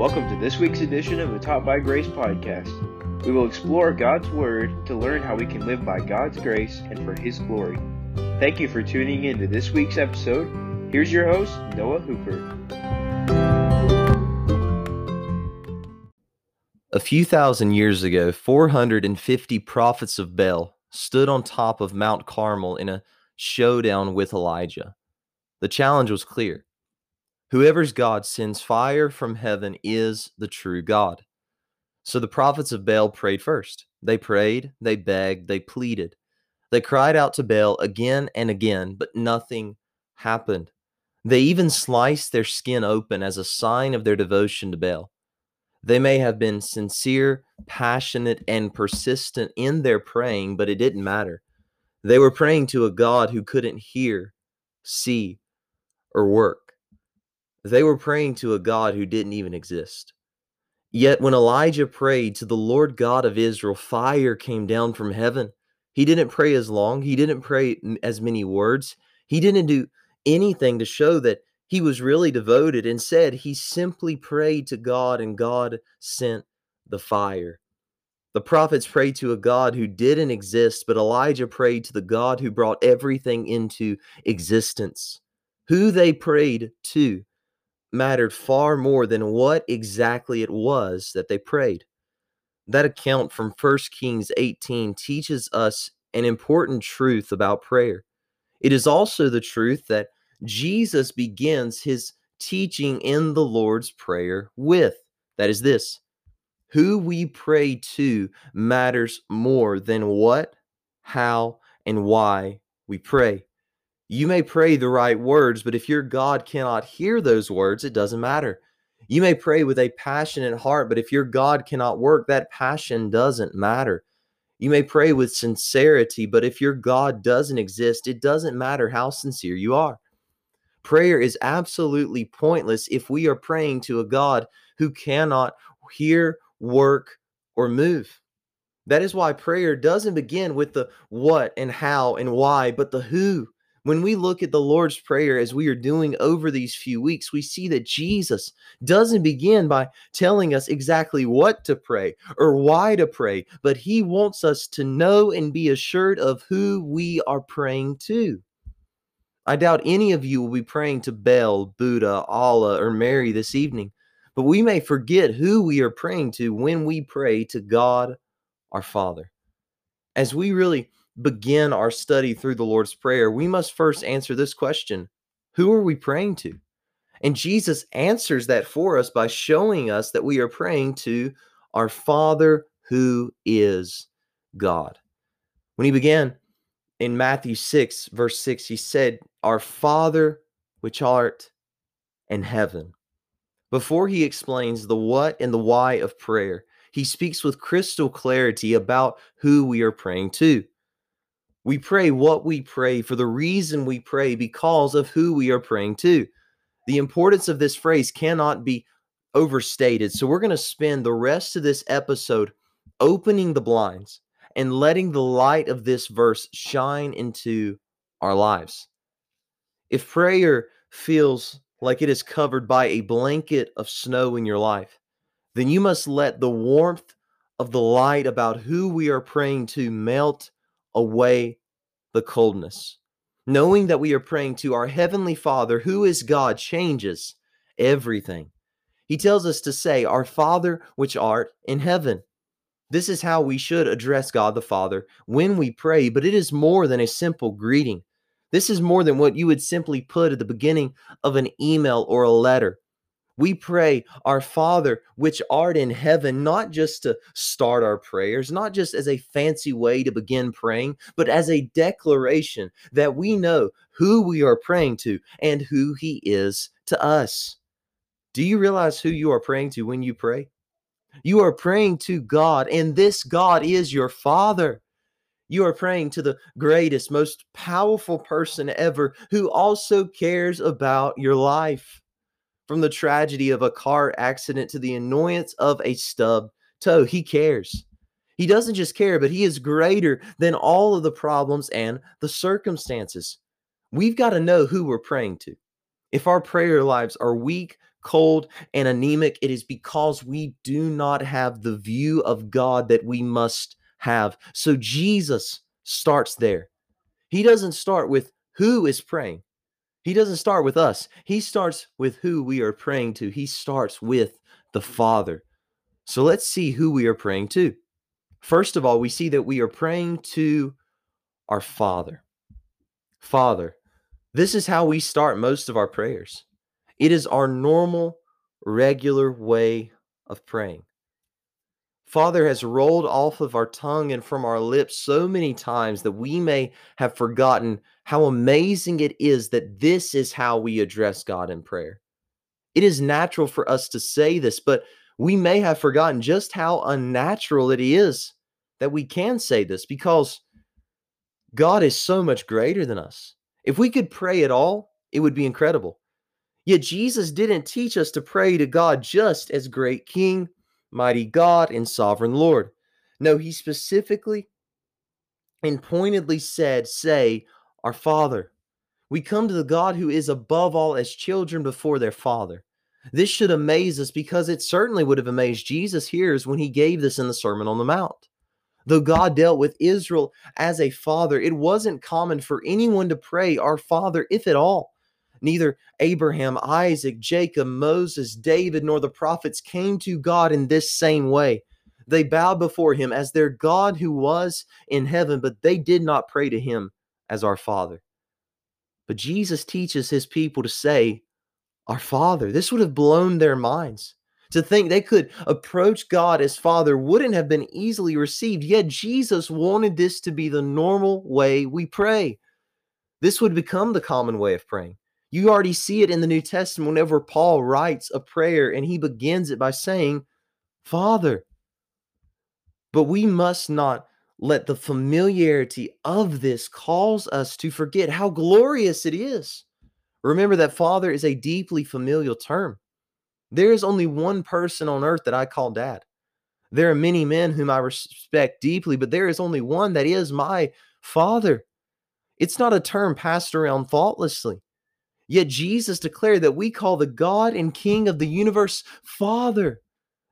Welcome to this week's edition of the Taught by Grace podcast. We will explore God's Word to learn how we can live by God's grace and for His glory. Thank you for tuning in to this week's episode. Here's your host, Noah Hooper. A few thousand years ago, 450 prophets of Baal stood on top of Mount Carmel in a showdown with Elijah. The challenge was clear Whoever's God sends fire from heaven is the true God. So the prophets of Baal prayed first. They prayed, they begged, they pleaded. They cried out to Baal again and again, but nothing happened. They even sliced their skin open as a sign of their devotion to Baal. They may have been sincere, passionate, and persistent in their praying, but it didn't matter. They were praying to a God who couldn't hear, see, or work. They were praying to a God who didn't even exist. Yet when Elijah prayed to the Lord God of Israel, fire came down from heaven. He didn't pray as long, he didn't pray as many words, he didn't do anything to show that he was really devoted. Instead, he simply prayed to God and God sent the fire. The prophets prayed to a God who didn't exist, but Elijah prayed to the God who brought everything into existence. Who they prayed to mattered far more than what exactly it was that they prayed. That account from 1 Kings 18 teaches us an important truth about prayer. It is also the truth that Jesus begins his teaching in the Lord's Prayer with. That is this who we pray to matters more than what, how, and why we pray. You may pray the right words, but if your God cannot hear those words, it doesn't matter. You may pray with a passionate heart, but if your God cannot work, that passion doesn't matter. You may pray with sincerity, but if your God doesn't exist, it doesn't matter how sincere you are. Prayer is absolutely pointless if we are praying to a God who cannot hear, work, or move. That is why prayer doesn't begin with the what and how and why, but the who when we look at the Lord's Prayer as we are doing over these few weeks, we see that Jesus doesn't begin by telling us exactly what to pray or why to pray, but he wants us to know and be assured of who we are praying to. I doubt any of you will be praying to Baal, Buddha, Allah, or Mary this evening, but we may forget who we are praying to when we pray to God our Father. As we really begin our study through the Lord's Prayer, we must first answer this question Who are we praying to? And Jesus answers that for us by showing us that we are praying to our Father who is God. When he began in Matthew 6, verse 6, he said, Our Father which art in heaven. Before he explains the what and the why of prayer, he speaks with crystal clarity about who we are praying to. We pray what we pray for the reason we pray because of who we are praying to. The importance of this phrase cannot be overstated. So, we're going to spend the rest of this episode opening the blinds and letting the light of this verse shine into our lives. If prayer feels like it is covered by a blanket of snow in your life, then you must let the warmth of the light about who we are praying to melt away the coldness. Knowing that we are praying to our Heavenly Father, who is God, changes everything. He tells us to say, Our Father which art in heaven. This is how we should address God the Father when we pray, but it is more than a simple greeting. This is more than what you would simply put at the beginning of an email or a letter. We pray, Our Father, which art in heaven, not just to start our prayers, not just as a fancy way to begin praying, but as a declaration that we know who we are praying to and who He is to us. Do you realize who you are praying to when you pray? You are praying to God, and this God is your Father. You are praying to the greatest, most powerful person ever who also cares about your life from the tragedy of a car accident to the annoyance of a stub toe. He cares. He doesn't just care, but he is greater than all of the problems and the circumstances. We've got to know who we're praying to. If our prayer lives are weak, cold, and anemic, it is because we do not have the view of God that we must have. So Jesus starts there. He doesn't start with who is praying. He doesn't start with us. He starts with who we are praying to. He starts with the mm-hmm. Father. So let's see who we are praying to. First of all, we see that we are praying to our Father. Father, this is how we start most of our prayers. It is our normal, regular way of praying. Father has rolled off of our tongue and from our lips so many times that we may have forgotten how amazing it is that this is how we address God in prayer. It is natural for us to say this, but we may have forgotten just how unnatural it is that we can say this because God is so much greater than us. If we could pray at all, it would be incredible. Yet Jesus didn't teach us to pray to God just as great King, mighty God, and sovereign Lord. No, he specifically and pointedly said, Say, Our Father. We come to the God who is above all as children before their Father. This should amaze us because it certainly would have amazed Jesus' hearers when he gave this in the Sermon on the Mount. Though God dealt with Israel as a father, it wasn't common for anyone to pray, Our Father, if at all. Neither Abraham, Isaac, Jacob, Moses, David, nor the prophets came to God in this same way. They bowed before him as their God who was in heaven, but they did not pray to him as our Father. But Jesus teaches his people to say, Our Father. This would have blown their minds. To think they could approach God as Father wouldn't have been easily received, yet Jesus wanted this to be the normal way we pray. This would become the common way of praying. You already see it in the New Testament whenever Paul writes a prayer and he begins it by saying, Father. But we must not let the familiarity of this cause us to forget how glorious it is. Remember that Father is a deeply familial term. There is only one person on earth that I call dad. There are many men whom I respect deeply, but there is only one that is my father. It's not a term passed around thoughtlessly. Yet Jesus declared that we call the God and King of the universe Father.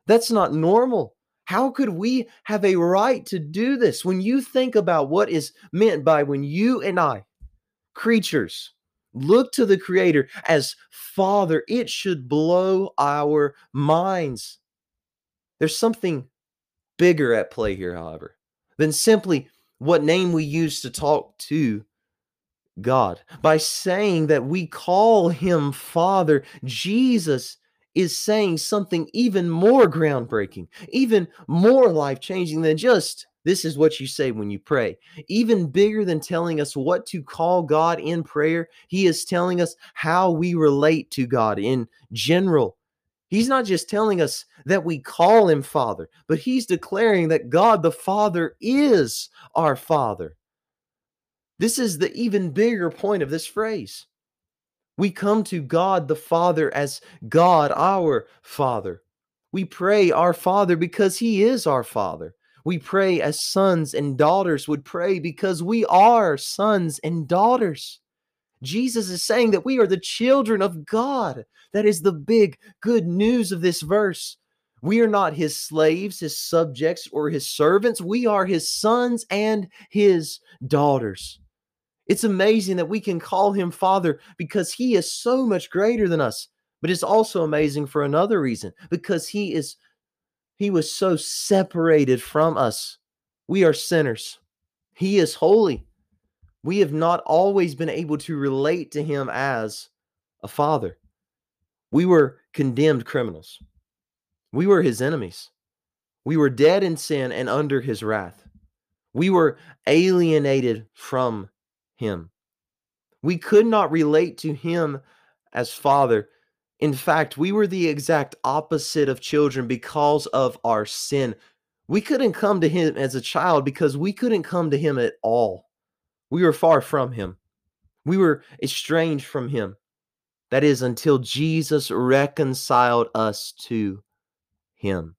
That's not normal. How could we have a right to do this? When you think about what is meant by when you and I, creatures, look to the Creator as Father, it should blow our minds. There's something bigger at play here, however, than simply what name we use to talk to God. By saying that we call him Father, Jesus is saying something even more groundbreaking, even more life changing than just this is what you say when you pray. Even bigger than telling us what to call God in prayer, He is telling us how we relate to God in general. He's not just telling us that we call Him Father, but He's declaring that God the Father is our Father. This is the even bigger point of this phrase. We come to God the Father as God our Father. We pray our Father because He is our Father. We pray as sons and daughters would pray because we are sons and daughters. Jesus is saying that we are the children of God. That is the big good news of this verse. We are not his slaves, his subjects, or his servants. We are his sons and his daughters. It's amazing that we can call him Father because he is so much greater than us. But it's also amazing for another reason because he is he was so separated from us. We are sinners. He is holy. We have not always been able to relate to him as a father. We were condemned criminals. We were his enemies. We were dead in sin and under his wrath. We were alienated from him. We could not relate to him as father. In fact, we were the exact opposite of children because of our sin. We couldn't come to him as a child because we couldn't come to him at all. We were far from him. We were estranged from him. That is until Jesus reconciled us to him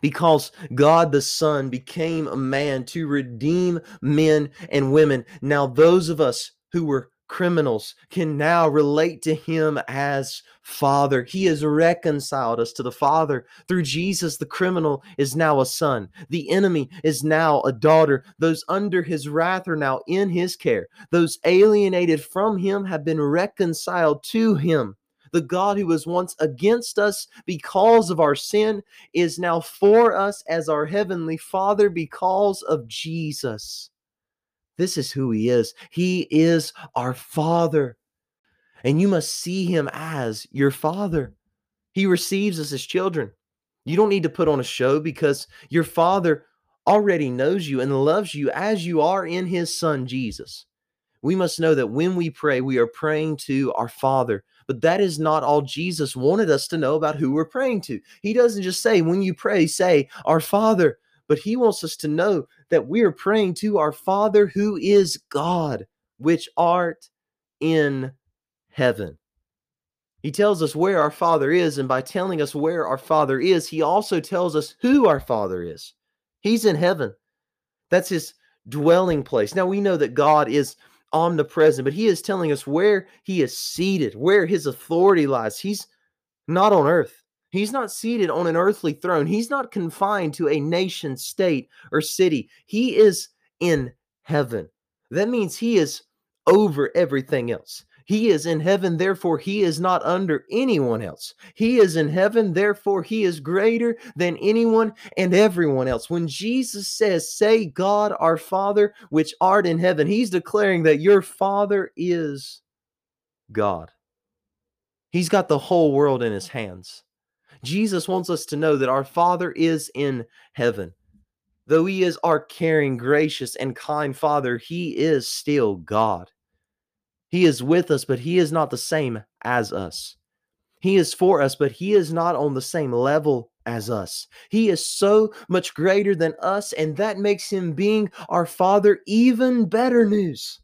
because God the Son became a man to redeem men and women. Now, those of us who were criminals can now relate to him as Father. He has reconciled us to the Father. Through Jesus, the criminal is now a son. The enemy is now a daughter. Those under his wrath are now in his care. Those alienated from him have been reconciled to him. The God who was once against us because of our sin is now for us as our heavenly Father because of Jesus. This is who he is. He is our Father. And you must see him as your Father. He receives us as children. You don't need to put on a show because your Father already knows you and loves you as you are in his Son, Jesus. We must know that when we pray, we are praying to our Father. But that is not all Jesus wanted us to know about who we're praying to. He doesn't just say, when you pray, say, Our Father but he wants us to know that we are praying to our Father who is God, which art in heaven. He tells us where our Father is, and by telling us where our Father is, he also tells us who our Father is. He's in heaven. That's his dwelling place. Now we know that God is omnipresent, but he is telling us where he is seated, where his authority lies. He's not on earth. He's not seated on an earthly throne. He's not confined to a nation, state, or city. He is in heaven. That means he is over everything else. He is in heaven, therefore, he is not under anyone else. He is in heaven, therefore, he is greater than anyone and everyone else. When Jesus says, Say, God our Father, which art in heaven, he's declaring that your Father is God. He's got the whole world in his hands. Jesus wants us to know that our Father is in heaven. Though he is our caring, gracious, and kind Father, he is still God. He is with us, but he is not the same as us. He is for us, but he is not on the same level as us. He is so much greater than us, and that makes him being our Father even better news.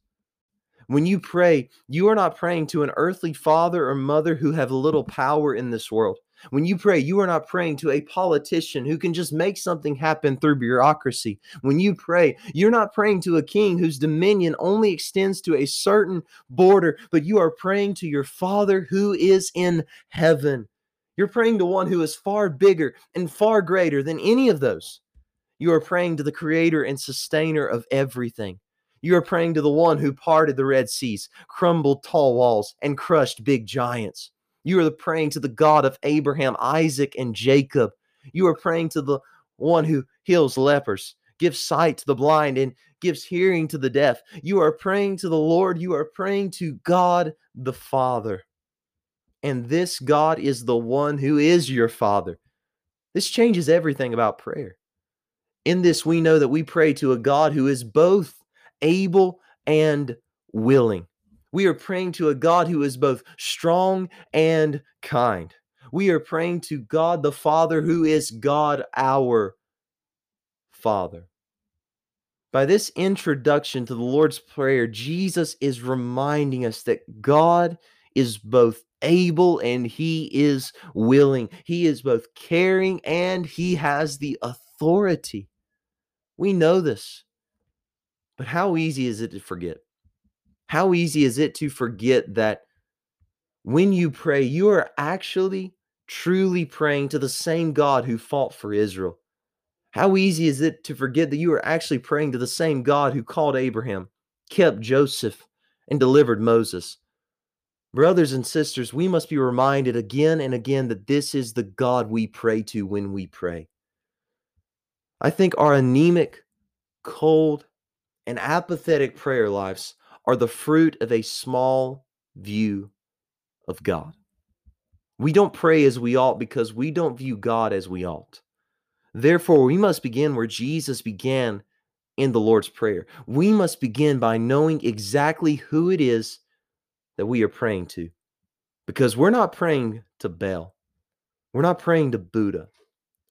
When you pray, you are not praying to an earthly father or mother who have little power in this world. When you pray, you are not praying to a politician who can just make something happen through bureaucracy. When you pray, you're not praying to a king whose dominion only extends to a certain border, but you are praying to your Father who is in heaven. You're praying to one who is far bigger and far greater than any of those. You are praying to the creator and sustainer of everything. You are praying to the one who parted the Red Seas, crumbled tall walls, and crushed big giants. You are praying to the God of Abraham, Isaac, and Jacob. You are praying to the one who heals lepers, gives sight to the blind, and gives hearing to the deaf. You are praying to the Lord. You are praying to God the Father. And this God is the one who is your Father. This changes everything about prayer. In this, we know that we pray to a God who is both able and willing. We are praying to a God who is both strong and kind. We are praying to God the Father, who is God our Father. By this introduction to the Lord's Prayer, Jesus is reminding us that God is both able and he is willing. He is both caring and he has the authority. We know this. But how easy is it to forget? How easy is it to forget that when you pray, you are actually truly praying to the same God who fought for Israel? How easy is it to forget that you are actually praying to the same God who called Abraham, kept Joseph, and delivered Moses? Brothers and sisters, we must be reminded again and again that this is the God we pray to when we pray. I think our anemic, cold, and apathetic prayer lives are the fruit of a small view of God. We don't pray as we ought because we don't view God as we ought. Therefore, we must begin where Jesus began in the Lord's Prayer. We must begin by knowing exactly who it is that we are praying to. Because we're not praying to Baal. We're not praying to Buddha.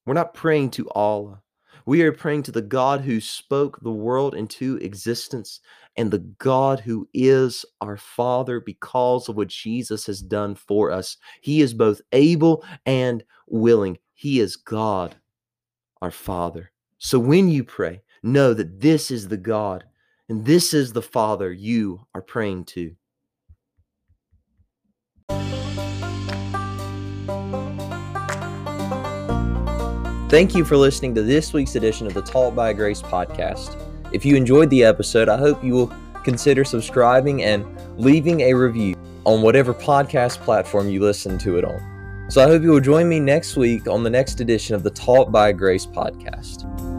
We're not praying to Allah. We are praying to the God who spoke the world into existence and the God who is our Father because of what Jesus has done for us. He is both able and willing. He is God, our Father. So when you pray, know that this is the God and this is the Father you are praying to. Thank you for listening to this week's edition of the Taught by Grace podcast. If you enjoyed the episode, I hope you will consider subscribing and leaving a review on whatever podcast platform you listen to it on. So I hope you will join me next week on the next edition of the Taught by Grace podcast.